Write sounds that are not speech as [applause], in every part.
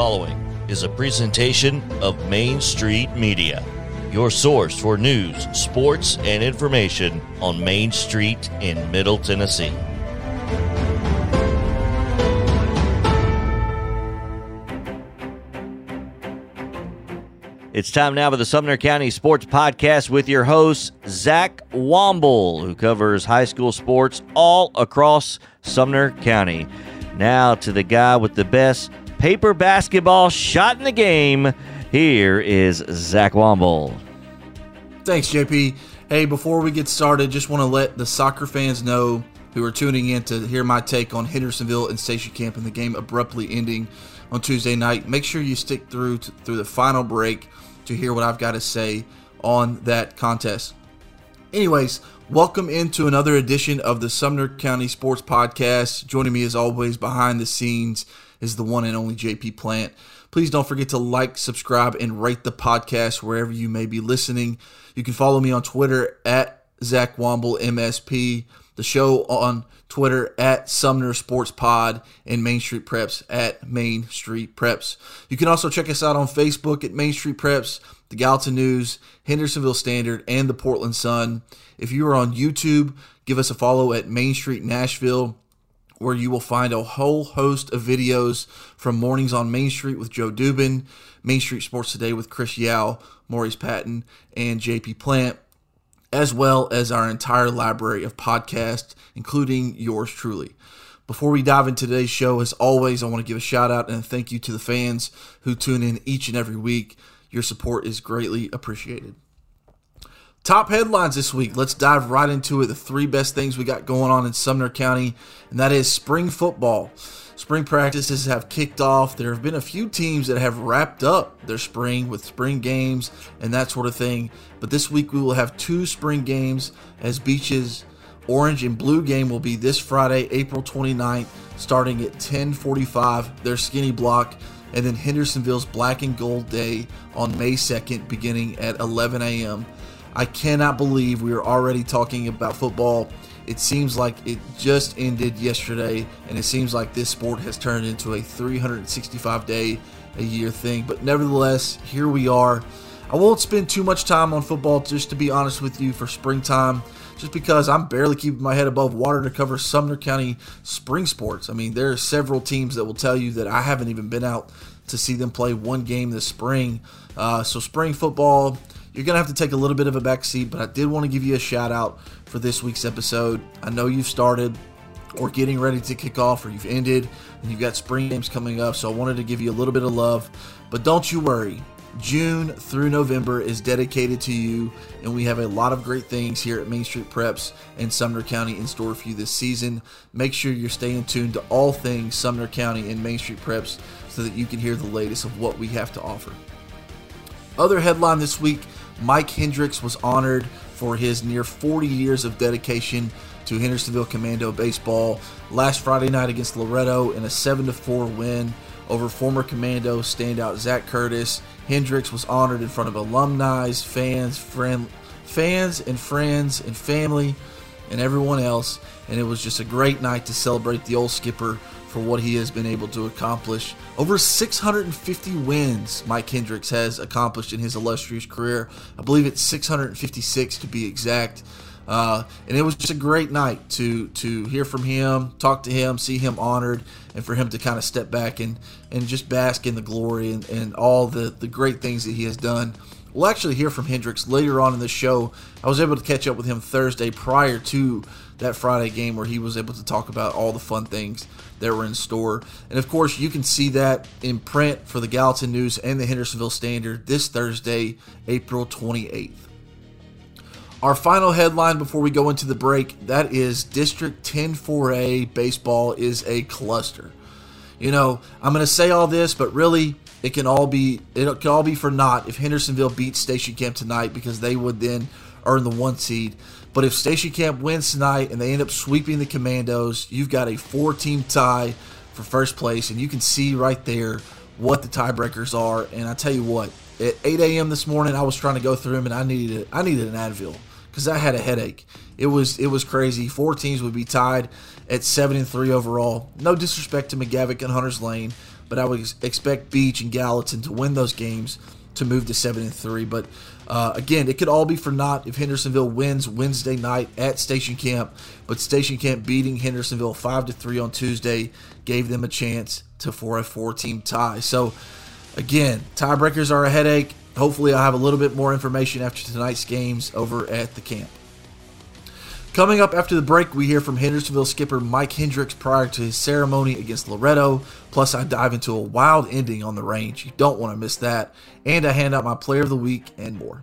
following is a presentation of Main Street Media, your source for news, sports, and information on Main Street in Middle Tennessee. It's time now for the Sumner County Sports Podcast with your host, Zach Womble, who covers high school sports all across Sumner County. Now to the guy with the best paper basketball shot in the game. Here is Zach Womble. Thanks, JP. Hey, before we get started, just want to let the soccer fans know who are tuning in to hear my take on Hendersonville and Station Camp and the game abruptly ending on Tuesday night. Make sure you stick through to, through the final break to hear what I've got to say on that contest. Anyways, welcome into another edition of the Sumner County Sports Podcast. Joining me as always behind the scenes is the one and only JP Plant. Please don't forget to like, subscribe, and rate the podcast wherever you may be listening. You can follow me on Twitter at Zach Womble MSP, the show on Twitter at Sumner Sports Pod, and Main Street Preps at Main Street Preps. You can also check us out on Facebook at Main Street Preps, the Gallatin News, Hendersonville Standard, and the Portland Sun. If you are on YouTube, give us a follow at Main Street Nashville where you will find a whole host of videos from Mornings on Main Street with Joe Dubin, Main Street Sports Today with Chris Yao, Maurice Patton, and JP Plant, as well as our entire library of podcasts, including yours truly. Before we dive into today's show, as always, I want to give a shout out and a thank you to the fans who tune in each and every week. Your support is greatly appreciated. Top headlines this week. Let's dive right into it. The three best things we got going on in Sumner County, and that is spring football. Spring practices have kicked off. There have been a few teams that have wrapped up their spring with spring games and that sort of thing. But this week we will have two spring games as Beech's Orange and Blue game will be this Friday, April 29th, starting at 1045, their skinny block, and then Hendersonville's Black and Gold Day on May 2nd, beginning at 11 a.m. I cannot believe we are already talking about football. It seems like it just ended yesterday, and it seems like this sport has turned into a 365 day a year thing. But nevertheless, here we are. I won't spend too much time on football, just to be honest with you, for springtime, just because I'm barely keeping my head above water to cover Sumner County spring sports. I mean, there are several teams that will tell you that I haven't even been out to see them play one game this spring. Uh, so, spring football you're going to have to take a little bit of a backseat, but I did want to give you a shout out for this week's episode. I know you've started or getting ready to kick off or you've ended and you've got spring games coming up, so I wanted to give you a little bit of love. But don't you worry. June through November is dedicated to you, and we have a lot of great things here at Main Street Preps and Sumner County in store for you this season. Make sure you're staying tuned to all things Sumner County and Main Street Preps so that you can hear the latest of what we have to offer. Other headline this week Mike Hendrix was honored for his near 40 years of dedication to Hendersonville Commando baseball last Friday night against Loretto in a 7 4 win over former Commando standout Zach Curtis. Hendrix was honored in front of alumni, fans, friend, fans and friends and family and everyone else, and it was just a great night to celebrate the old skipper for what he has been able to accomplish. Over 650 wins Mike Hendrix has accomplished in his illustrious career. I believe it's 656 to be exact. Uh, and it was just a great night to to hear from him, talk to him, see him honored, and for him to kind of step back and, and just bask in the glory and, and all the, the great things that he has done. We'll actually hear from Hendrix later on in the show. I was able to catch up with him Thursday prior to that Friday game where he was able to talk about all the fun things that were in store. And of course, you can see that in print for the Gallatin News and the Hendersonville Standard this Thursday, April 28th. Our final headline before we go into the break that is District 10 4A baseball is a cluster. You know, I'm going to say all this, but really, it can all be it can all be for naught if Hendersonville beats Station Camp tonight because they would then earn the one seed. But if Station Camp wins tonight and they end up sweeping the Commandos, you've got a four-team tie for first place, and you can see right there what the tiebreakers are. And I tell you what, at 8 a.m. this morning, I was trying to go through them, and I needed I needed an Advil because I had a headache. It was it was crazy. Four teams would be tied at seven and three overall. No disrespect to McGavock and Hunters Lane, but I would expect Beech and Gallatin to win those games to move to seven and three. But uh, again, it could all be for naught if Hendersonville wins Wednesday night at Station Camp. But Station Camp beating Hendersonville five to three on Tuesday gave them a chance to for a four team tie. So again, tiebreakers are a headache. Hopefully, I'll have a little bit more information after tonight's games over at the camp. Coming up after the break, we hear from Hendersonville skipper Mike Hendrix prior to his ceremony against Loretto. Plus, I dive into a wild ending on the range. You don't want to miss that. And I hand out my player of the week and more.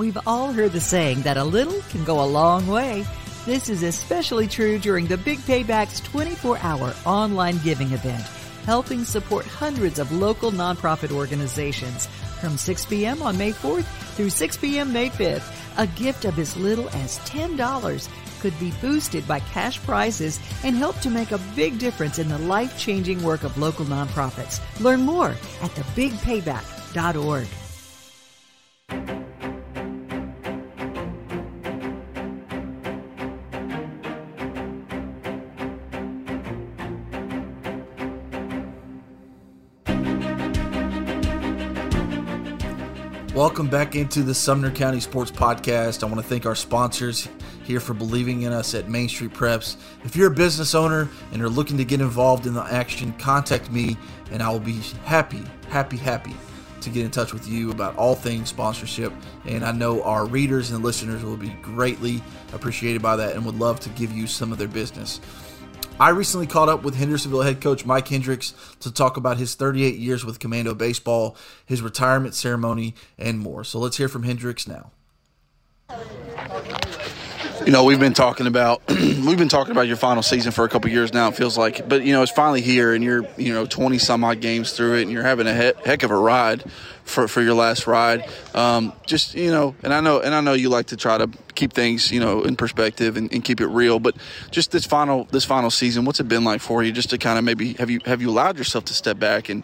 We've all heard the saying that a little can go a long way. This is especially true during the Big Paybacks 24 hour online giving event, helping support hundreds of local nonprofit organizations. From 6 p.m. on May 4th through 6 p.m. May 5th, a gift of as little as $10 could be boosted by cash prizes and help to make a big difference in the life changing work of local nonprofits. Learn more at thebigpayback.org. Welcome back into the Sumner County Sports Podcast. I want to thank our sponsors here for believing in us at Main Street Preps. If you're a business owner and are looking to get involved in the action, contact me and I will be happy, happy, happy to get in touch with you about all things sponsorship. And I know our readers and listeners will be greatly appreciated by that and would love to give you some of their business. I recently caught up with Hendersonville head coach Mike Hendrix to talk about his 38 years with Commando Baseball, his retirement ceremony, and more. So let's hear from Hendrix now. You know, we've been talking about [clears throat] we've been talking about your final season for a couple years now. It feels like, but you know, it's finally here, and you're you know 20 some odd games through it, and you're having a he- heck of a ride for, for your last ride. Um, just you know, and I know and I know you like to try to keep things you know in perspective and, and, keep it real. But just this final this final season, what's it been like for you? Just to kind of maybe have you have you allowed yourself to step back and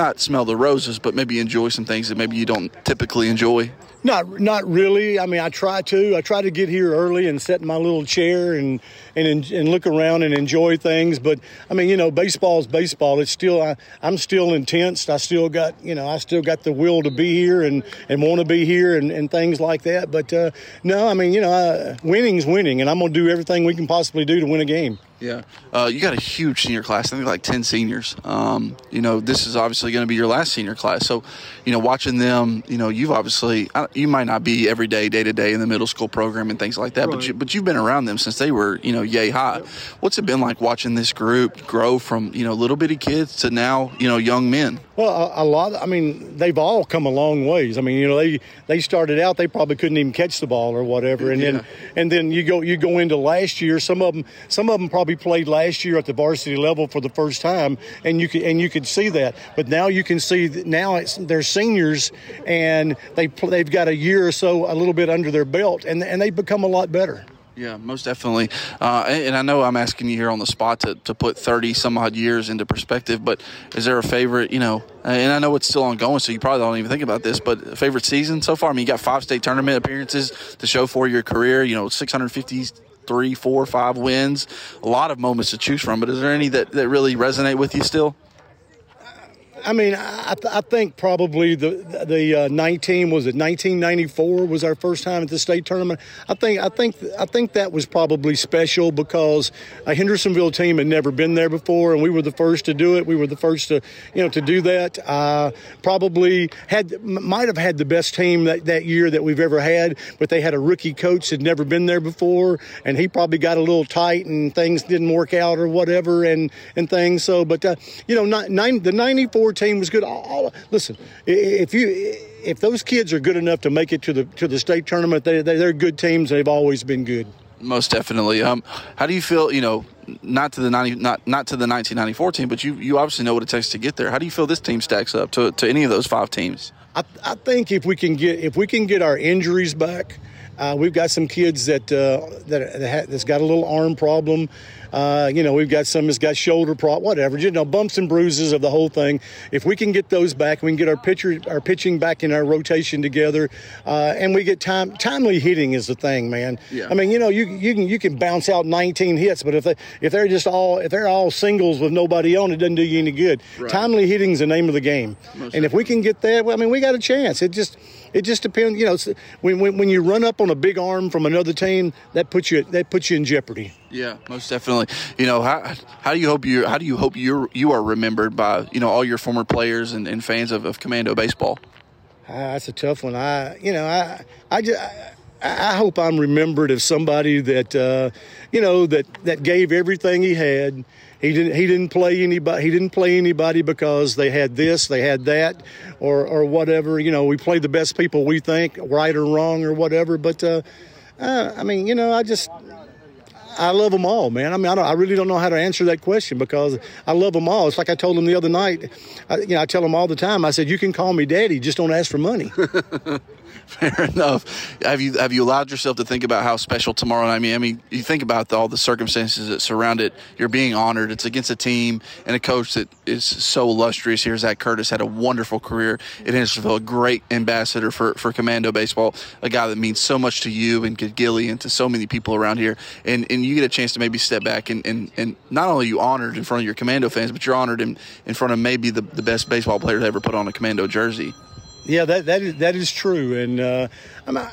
not smell the roses, but maybe enjoy some things that maybe you don't typically enjoy? Not, not really. I mean, I try to. I try to get here early and sit in my little chair and and and look around and enjoy things. But I mean, you know, baseball is baseball. It's still I, I'm still intense. I still got you know I still got the will to be here and and want to be here and, and things like that. But uh, no, I mean, you know, uh, winning's winning, and I'm gonna do everything we can possibly do to win a game. Yeah, uh, you got a huge senior class. I think like ten seniors. Um, you know, this is obviously going to be your last senior class. So, you know, watching them, you know, you've obviously you might not be every day, day to day in the middle school program and things like that, right. but you, but you've been around them since they were, you know, yay high. Yep. What's it been like watching this group grow from you know little bitty kids to now you know young men? Well, a, a lot. I mean, they've all come a long ways. I mean, you know, they they started out they probably couldn't even catch the ball or whatever, and yeah. then and then you go you go into last year. Some of them some of them probably played last year at the varsity level for the first time, and you could and you could see that. But now you can see that now they're seniors, and they they've got a year or so a little bit under their belt, and and they've become a lot better. Yeah, most definitely. Uh, and I know I'm asking you here on the spot to, to put 30 some odd years into perspective, but is there a favorite, you know, and I know it's still ongoing, so you probably don't even think about this, but favorite season so far? I mean, you got five state tournament appearances to show for your career, you know, 650 three, four, five wins, a lot of moments to choose from. But is there any that, that really resonate with you still? I mean, I, th- I think probably the the uh, 19 was it 1994 was our first time at the state tournament. I think I think I think that was probably special because a Hendersonville team had never been there before, and we were the first to do it. We were the first to you know to do that. Uh, probably had might have had the best team that, that year that we've ever had, but they had a rookie coach had never been there before, and he probably got a little tight and things didn't work out or whatever and and things. So, but uh, you know, nine, the 94 team was good. All, all, listen, if you if those kids are good enough to make it to the to the state tournament, they, they they're good teams. They've always been good. Most definitely. Um, how do you feel? You know, not to the 90, not not to the 1994 team, but you you obviously know what it takes to get there. How do you feel this team stacks up to to any of those five teams? I, I think if we can get if we can get our injuries back, uh, we've got some kids that uh, that that's got a little arm problem. Uh, you know, we've got some that's got shoulder prop, whatever. You know, bumps and bruises of the whole thing. If we can get those back, we can get our pitcher, our pitching back in our rotation together, uh, and we get time. Timely hitting is the thing, man. Yeah. I mean, you know, you you can you can bounce out 19 hits, but if they if they're just all if they're all singles with nobody on, it doesn't do you any good. Right. Timely hitting is the name of the game, Most and if we can get that, well, I mean, we got a chance. It just it just depends. You know, when, when when you run up on a big arm from another team, that puts you that puts you in jeopardy. Yeah, most definitely. You know, how, how do you hope you how do you hope you you are remembered by you know all your former players and, and fans of, of Commando baseball? Uh, that's a tough one. I you know I I just. I, I hope I'm remembered as somebody that, uh, you know, that, that gave everything he had. He didn't. He didn't play anybody. He didn't play anybody because they had this, they had that, or or whatever. You know, we played the best people we think, right or wrong or whatever. But uh, uh, I mean, you know, I just I love them all, man. I mean, I, I, really don't know how to answer that question because I love them all. It's like I told them the other night. I, you know, I tell them all the time. I said, "You can call me daddy, just don't ask for money." [laughs] [laughs] Fair enough. Have you have you allowed yourself to think about how special tomorrow night? I mean, I mean, you think about the, all the circumstances that surround it. You're being honored. It's against a team and a coach that is so illustrious. Here, Zach Curtis had a wonderful career in Hendersonville, a great ambassador for for Commando baseball, a guy that means so much to you and Gilly and to so many people around here. And and you get a chance to maybe step back and and, and not only you honored in front of your Commando fans, but you're honored in in front of maybe the, the best baseball player to ever put on a Commando jersey. Yeah, that that is that is true, and uh, I,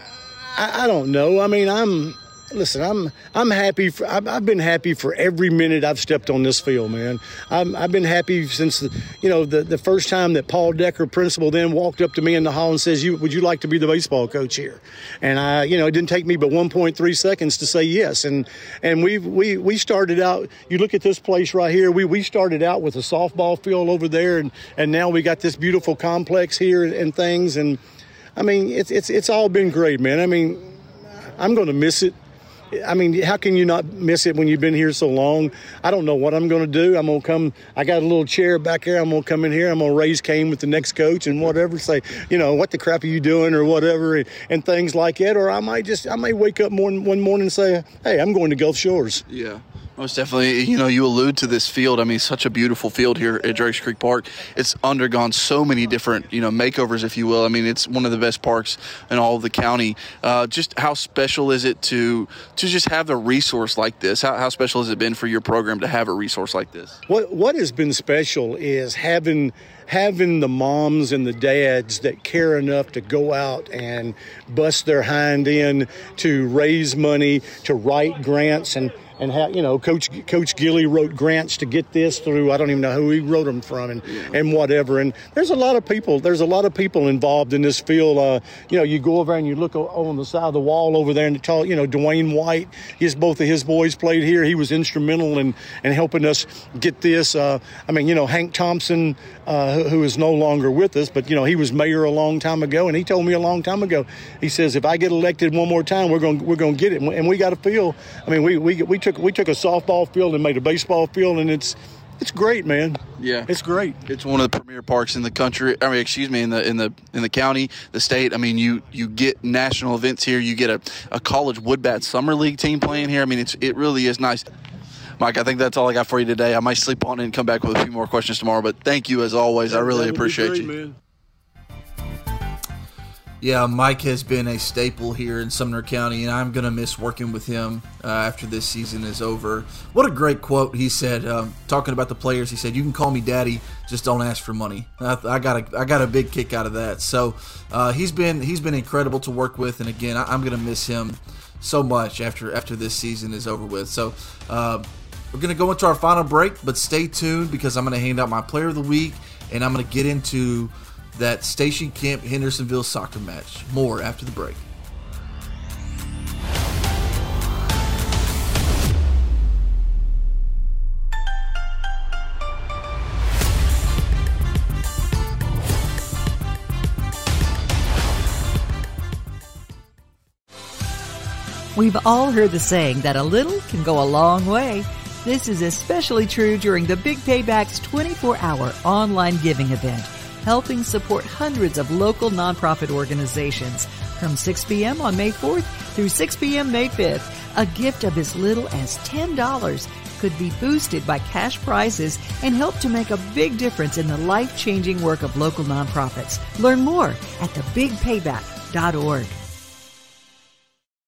I, I don't know. I mean, I'm listen, I'm I'm happy. For, I've, I've, been happy for every minute I've stepped on this field, man. i have been happy since the, you know the, the first time that Paul Decker, principal, then walked up to me in the hall and says, "You would you like to be the baseball coach here?" And I, you know, it didn't take me but 1.3 seconds to say yes. And and we we we started out. You look at this place right here. We we started out with a softball field over there, and and now we got this beautiful complex here and, and things. And I mean, it's it's it's all been great, man. I mean. I'm going to miss it. I mean, how can you not miss it when you've been here so long? I don't know what I'm going to do. I'm going to come. I got a little chair back here. I'm going to come in here. I'm going to raise Cain with the next coach and whatever. Say, you know, what the crap are you doing or whatever, and, and things like that. Or I might just, I may wake up one one morning and say, hey, I'm going to Gulf Shores. Yeah. Most definitely. You know, you allude to this field. I mean, such a beautiful field here at Drakes Creek Park. It's undergone so many different, you know, makeovers, if you will. I mean, it's one of the best parks in all of the county. Uh, just how special is it to to just have a resource like this? How, how special has it been for your program to have a resource like this? What What has been special is having having the moms and the dads that care enough to go out and bust their hind in to raise money, to write grants and and how you know Coach Coach Gilly wrote grants to get this through. I don't even know who he wrote them from and yeah. and whatever. And there's a lot of people. There's a lot of people involved in this field. Uh, you know, you go over and you look on the side of the wall over there and tell you know Dwayne White. His both of his boys played here. He was instrumental in in helping us get this. Uh, I mean, you know, Hank Thompson, uh, who is no longer with us, but you know he was mayor a long time ago, and he told me a long time ago. He says if I get elected one more time, we're going we're going to get it, and we got a field. I mean, we we we took we took a softball field and made a baseball field, and it's it's great, man. Yeah, it's great. It's one of the premier parks in the country. I mean, excuse me, in the in the in the county, the state. I mean, you you get national events here. You get a, a college wood bat summer league team playing here. I mean, it's it really is nice. Mike, I think that's all I got for you today. I might sleep on it and come back with a few more questions tomorrow. But thank you as always. I really appreciate great, you. Man. Yeah, Mike has been a staple here in Sumner County, and I'm going to miss working with him uh, after this season is over. What a great quote he said, um, talking about the players. He said, "You can call me daddy, just don't ask for money." I, I got a I got a big kick out of that. So uh, he's been he's been incredible to work with, and again, I, am going to miss him so much after after this season is over with. So. Uh, we're going to go into our final break, but stay tuned because I'm going to hand out my player of the week and I'm going to get into that Station Camp Hendersonville soccer match. More after the break. We've all heard the saying that a little can go a long way. This is especially true during the Big Paybacks 24 hour online giving event helping support hundreds of local nonprofit organizations. From 6 p.m. on May 4th through 6 p.m. May 5th, a gift of as little as $10 could be boosted by cash prizes and help to make a big difference in the life-changing work of local nonprofits. Learn more at thebigpayback.org.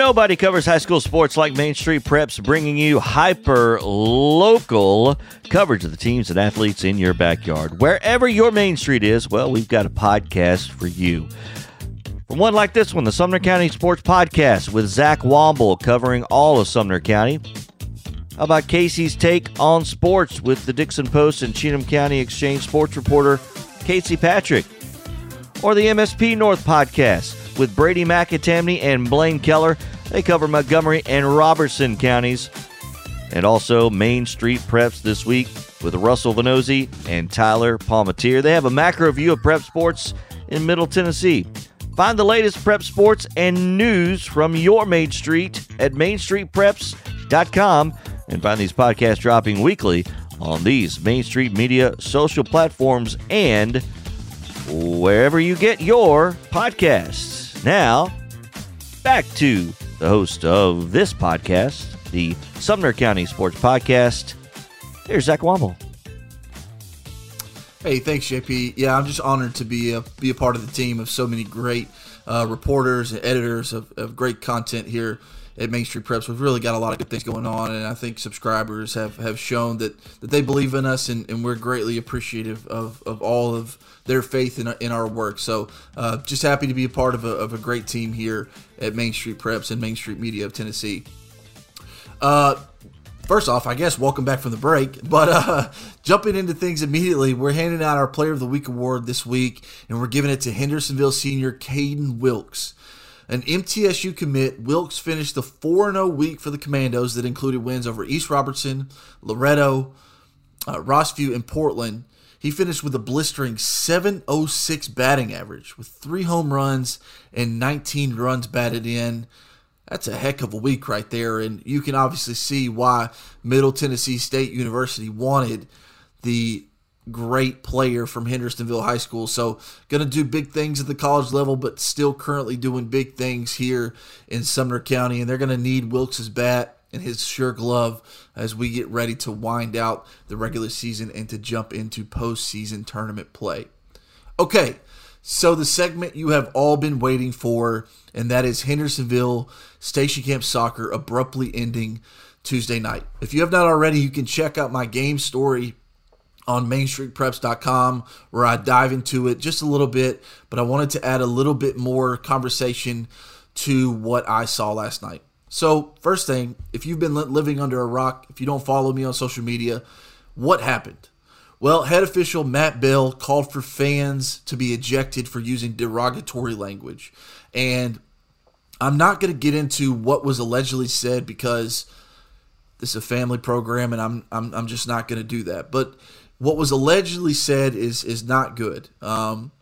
Nobody covers high school sports like Main Street Preps, bringing you hyper local coverage of the teams and athletes in your backyard. Wherever your Main Street is, well, we've got a podcast for you. From one like this one, the Sumner County Sports Podcast with Zach Womble covering all of Sumner County. How about Casey's take on sports with the Dickson Post and Cheatham County Exchange sports reporter Casey Patrick? Or the MSP North Podcast with Brady McAtamney and Blaine Keller. They cover Montgomery and Robertson counties. And also Main Street Preps this week with Russell Venozzi and Tyler Palmatier. They have a macro view of prep sports in Middle Tennessee. Find the latest prep sports and news from your Main Street at mainstreetpreps.com and find these podcasts dropping weekly on these Main Street Media social platforms and wherever you get your podcasts. Now, back to the host of this podcast, the Sumner County Sports Podcast. Here's Zach Womble. Hey, thanks, JP. Yeah, I'm just honored to be a be a part of the team of so many great uh, reporters and editors of, of great content here at Main Street Preps. We've really got a lot of good things going on, and I think subscribers have, have shown that, that they believe in us, and, and we're greatly appreciative of, of all of their faith in, in our work. So, uh, just happy to be a part of a, of a great team here at Main Street Preps and Main Street Media of Tennessee. Uh, first off, I guess welcome back from the break. But uh, [laughs] jumping into things immediately, we're handing out our Player of the Week award this week, and we're giving it to Hendersonville senior Caden Wilkes. An MTSU commit, Wilkes finished the 4 0 week for the Commandos that included wins over East Robertson, Loretto, uh, Rossview, and Portland. He finished with a blistering 706 batting average with three home runs and 19 runs batted in. That's a heck of a week right there, and you can obviously see why Middle Tennessee State University wanted the great player from Hendersonville High School. So, going to do big things at the college level, but still currently doing big things here in Sumner County. And they're going to need Wilkes's bat and his sure glove as we get ready to wind out the regular season and to jump into postseason tournament play. Okay, so the segment you have all been waiting for, and that is Hendersonville Station Camp Soccer abruptly ending Tuesday night. If you have not already, you can check out my game story on mainstreetpreps.com where I dive into it just a little bit, but I wanted to add a little bit more conversation to what I saw last night. So, first thing, if you've been living under a rock, if you don't follow me on social media, what happened? Well, head official Matt Bell called for fans to be ejected for using derogatory language. And I'm not going to get into what was allegedly said because this is a family program and I'm I'm, I'm just not going to do that. But what was allegedly said is is not good. Um,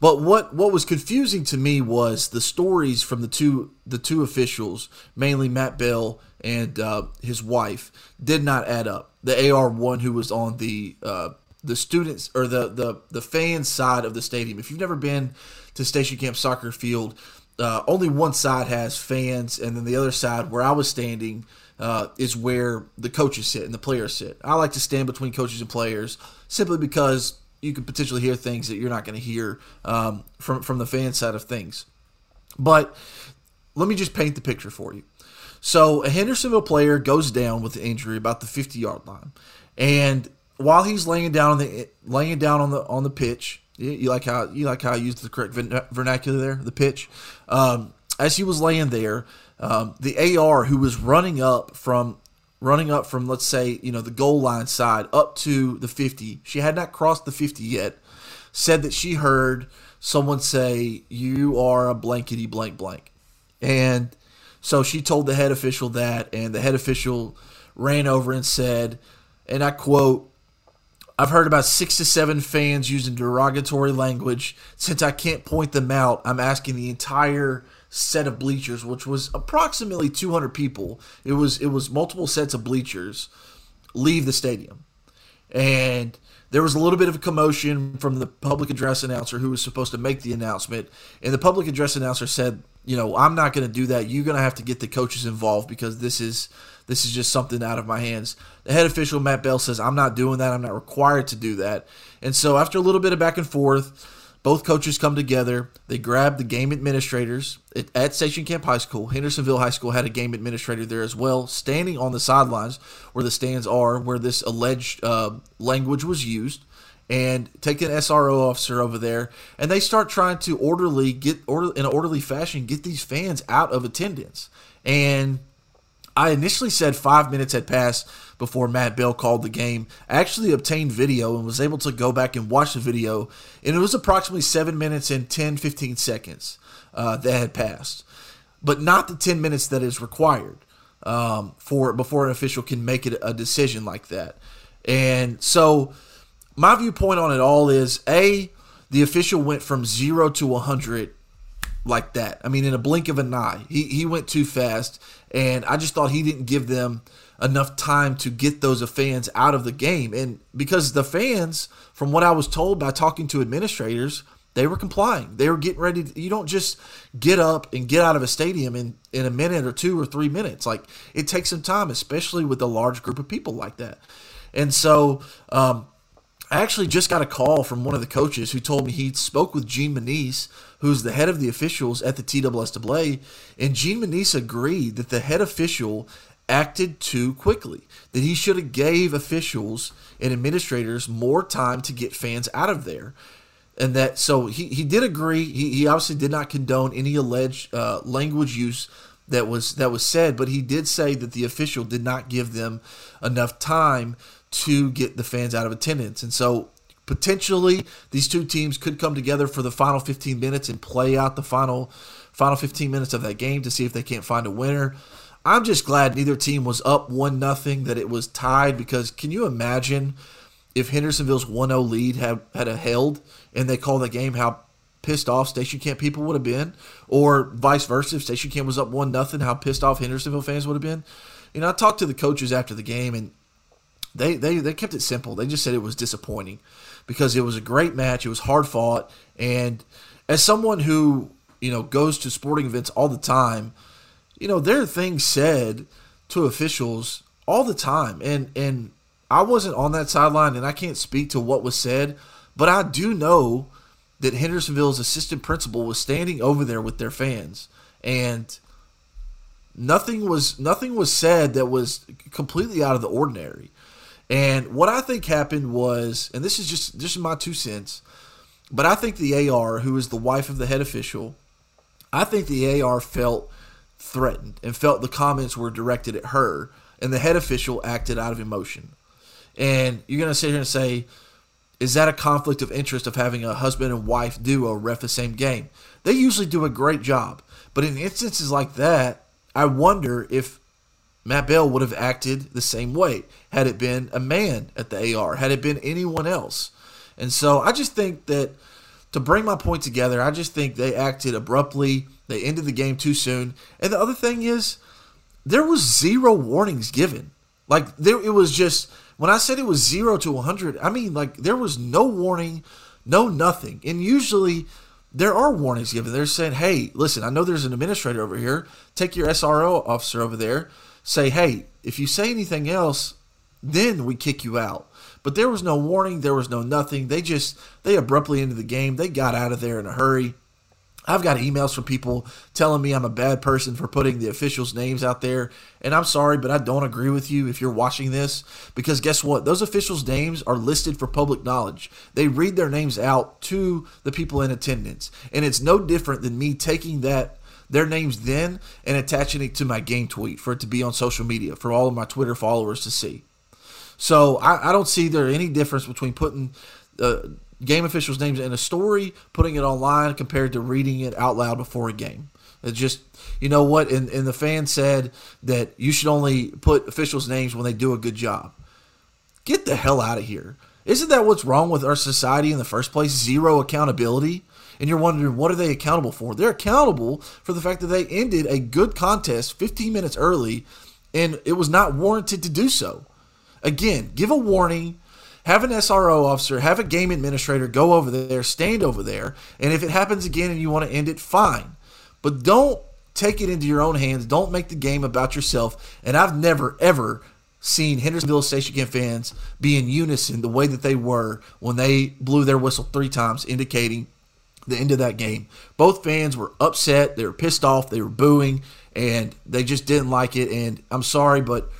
but what what was confusing to me was the stories from the two the two officials, mainly Matt Bell and uh, his wife, did not add up. The AR one who was on the uh, the students or the the the fan side of the stadium. If you've never been to Station Camp Soccer Field, uh, only one side has fans, and then the other side, where I was standing, uh, is where the coaches sit and the players sit. I like to stand between coaches and players simply because you could potentially hear things that you're not going to hear um, from from the fan side of things. But let me just paint the picture for you. So a Hendersonville player goes down with an injury about the 50 yard line, and while he's laying down on the laying down on the on the pitch, you, you like how you like how I used the correct vernacular there, the pitch. Um, as he was laying there, um, the AR who was running up from running up from let's say you know the goal line side up to the 50 she had not crossed the 50 yet. Said that she heard someone say you are a blankety blank blank. And so she told the head official that and the head official ran over and said and i quote i've heard about six to seven fans using derogatory language. Since i can't point them out i'm asking the entire set of bleachers, which was approximately 200 people. It was it was multiple sets of bleachers leave the stadium, and there was a little bit of a commotion from the public address announcer who was supposed to make the announcement, and the public address announcer said, "You know, I'm not going to do that. You're going to have to get the coaches involved because this is." This is just something out of my hands. The head official, Matt Bell, says, I'm not doing that. I'm not required to do that. And so, after a little bit of back and forth, both coaches come together. They grab the game administrators at Station Camp High School. Hendersonville High School had a game administrator there as well, standing on the sidelines where the stands are, where this alleged uh, language was used, and take an SRO officer over there, and they start trying to orderly get order in an orderly fashion get these fans out of attendance. And I initially said five minutes had passed before Matt Bell called the game. I actually obtained video and was able to go back and watch the video, and it was approximately seven minutes and 10, 15 seconds uh, that had passed, but not the 10 minutes that is required um, for before an official can make it a decision like that. And so, my viewpoint on it all is a the official went from zero to 100 like that. I mean, in a blink of an eye, he, he went too fast, and I just thought he didn't give them enough time to get those fans out of the game. And because the fans, from what I was told by talking to administrators, they were complying. They were getting ready. To, you don't just get up and get out of a stadium in, in a minute or two or three minutes. Like it takes some time, especially with a large group of people like that. And so um, I actually just got a call from one of the coaches who told me he spoke with Gene Menees, who's the head of the officials at the TSSAA, and Gene Menees agreed that the head official acted too quickly, that he should have gave officials and administrators more time to get fans out of there. And that so he, he did agree. He, he obviously did not condone any alleged uh, language use that was that was said, but he did say that the official did not give them enough time to get the fans out of attendance. And so potentially these two teams could come together for the final 15 minutes and play out the final final 15 minutes of that game to see if they can't find a winner. I'm just glad neither team was up one nothing that it was tied because can you imagine if Hendersonville's 1-0 lead had had a held and they called the game how pissed off Station Camp people would have been or vice versa if Station Camp was up one nothing how pissed off Hendersonville fans would have been. You know, I talked to the coaches after the game and they, they they kept it simple. They just said it was disappointing because it was a great match. It was hard fought, and as someone who you know goes to sporting events all the time, you know there are things said to officials all the time, and and I wasn't on that sideline, and I can't speak to what was said, but I do know that Hendersonville's assistant principal was standing over there with their fans, and nothing was nothing was said that was completely out of the ordinary. And what I think happened was, and this is just this is my two cents, but I think the AR, who is the wife of the head official, I think the AR felt threatened and felt the comments were directed at her, and the head official acted out of emotion. And you're gonna sit here and say, is that a conflict of interest of having a husband and wife duo ref the same game? They usually do a great job, but in instances like that, I wonder if Matt Bell would have acted the same way had it been a man at the AR, had it been anyone else. And so I just think that to bring my point together, I just think they acted abruptly. They ended the game too soon. And the other thing is, there was zero warnings given. Like there, it was just when I said it was zero to 100. I mean, like there was no warning, no nothing. And usually there are warnings given. They're saying, "Hey, listen, I know there's an administrator over here. Take your SRO officer over there. Say, hey, if you say anything else, then we kick you out." But there was no warning. There was no nothing. They just they abruptly ended the game. They got out of there in a hurry. I've got emails from people telling me I'm a bad person for putting the officials' names out there. And I'm sorry, but I don't agree with you if you're watching this. Because guess what? Those officials' names are listed for public knowledge. They read their names out to the people in attendance. And it's no different than me taking that their names then and attaching it to my game tweet for it to be on social media for all of my Twitter followers to see. So I, I don't see there any difference between putting uh, game officials' names in a story, putting it online compared to reading it out loud before a game. It's just, you know what? And, and the fan said that you should only put officials' names when they do a good job. Get the hell out of here. Isn't that what's wrong with our society in the first place? Zero accountability. And you're wondering, what are they accountable for? They're accountable for the fact that they ended a good contest 15 minutes early and it was not warranted to do so. Again, give a warning have an SRO officer, have a game administrator go over there, stand over there, and if it happens again and you want to end it, fine. But don't take it into your own hands. Don't make the game about yourself. And I've never, ever seen Hendersonville Station Camp fans be in unison the way that they were when they blew their whistle three times, indicating the end of that game. Both fans were upset. They were pissed off. They were booing, and they just didn't like it. And I'm sorry, but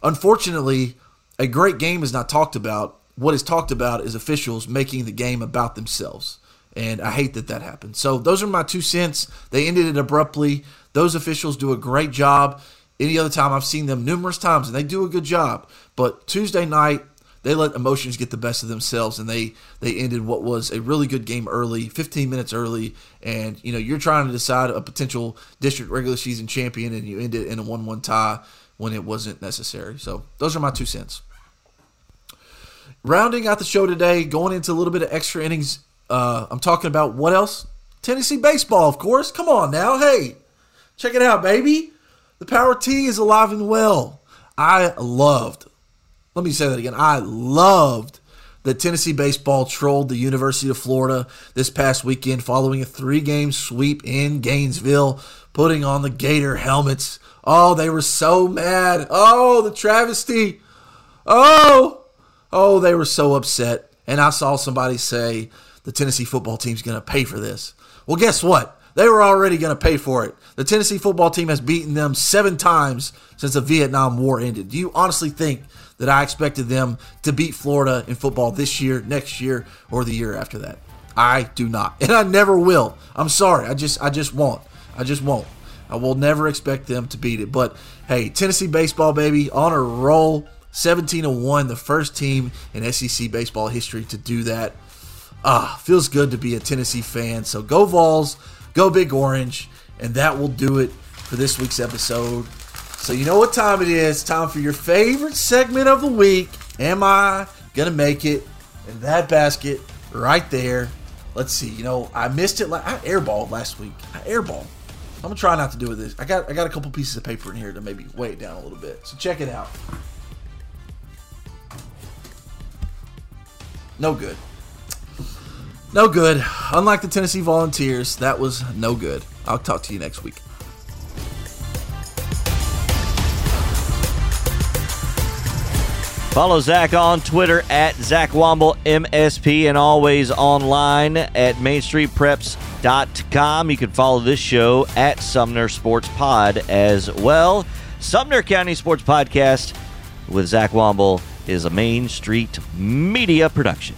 unfortunately, a great game is not talked about what is talked about is officials making the game about themselves. And I hate that that happened. So those are my two cents. They ended it abruptly. Those officials do a great job. Any other time I've seen them numerous times and they do a good job. But Tuesday night, they let emotions get the best of themselves and they they ended what was a really good game early 15 minutes early and you know you're trying to decide a potential district regular season champion and you end it in a 1-1 tie when it wasn't necessary so those are my two cents rounding out the show today, going into a little bit of extra innings. Uh, I'm talking about what else? Tennessee baseball, of course. Come on now. Hey, check it out, baby. The Power T is alive and well. I loved, let me say that again. I loved that Tennessee baseball trolled the University of Florida this past weekend following a three game sweep in Gainesville, putting on the Gator helmets. Oh, they were so mad. Oh, the travesty. Oh, Oh, they were so upset. And I saw somebody say the Tennessee football team's going to pay for this. Well, guess what? They were already going to pay for it. The Tennessee football team has beaten them seven times since the Vietnam War ended. Do you honestly think that I expected them to beat Florida in football this year, next year, or the year after that? I do not, [laughs] and I never will. I'm sorry. I just, I just won't. I just won't. I will never expect them to beat it. But hey, Tennessee baseball, baby, on a roll. 17 1, the first team in SEC baseball history to do that. Ah, feels good to be a Tennessee fan. So go Vols, go Big Orange, and that will do it for this week's episode. So you know what time it is. Time for your favorite segment of the week. Am I gonna make it? in that basket right there. Let's see. You know, I missed it. I airballed last week. I airballed. I'm gonna try not to do it this. I got I got a couple pieces of paper in here to maybe weigh it down a little bit. So check it out. No good. No good. Unlike the Tennessee Volunteers, that was no good. I'll talk to you next week. Follow Zach on Twitter at Zach Womble MSP and always online at MainStreetPreps.com. You can follow this show at Sumner Sports Pod as well. Sumner County Sports Podcast with Zach Womble is a Main Street media production.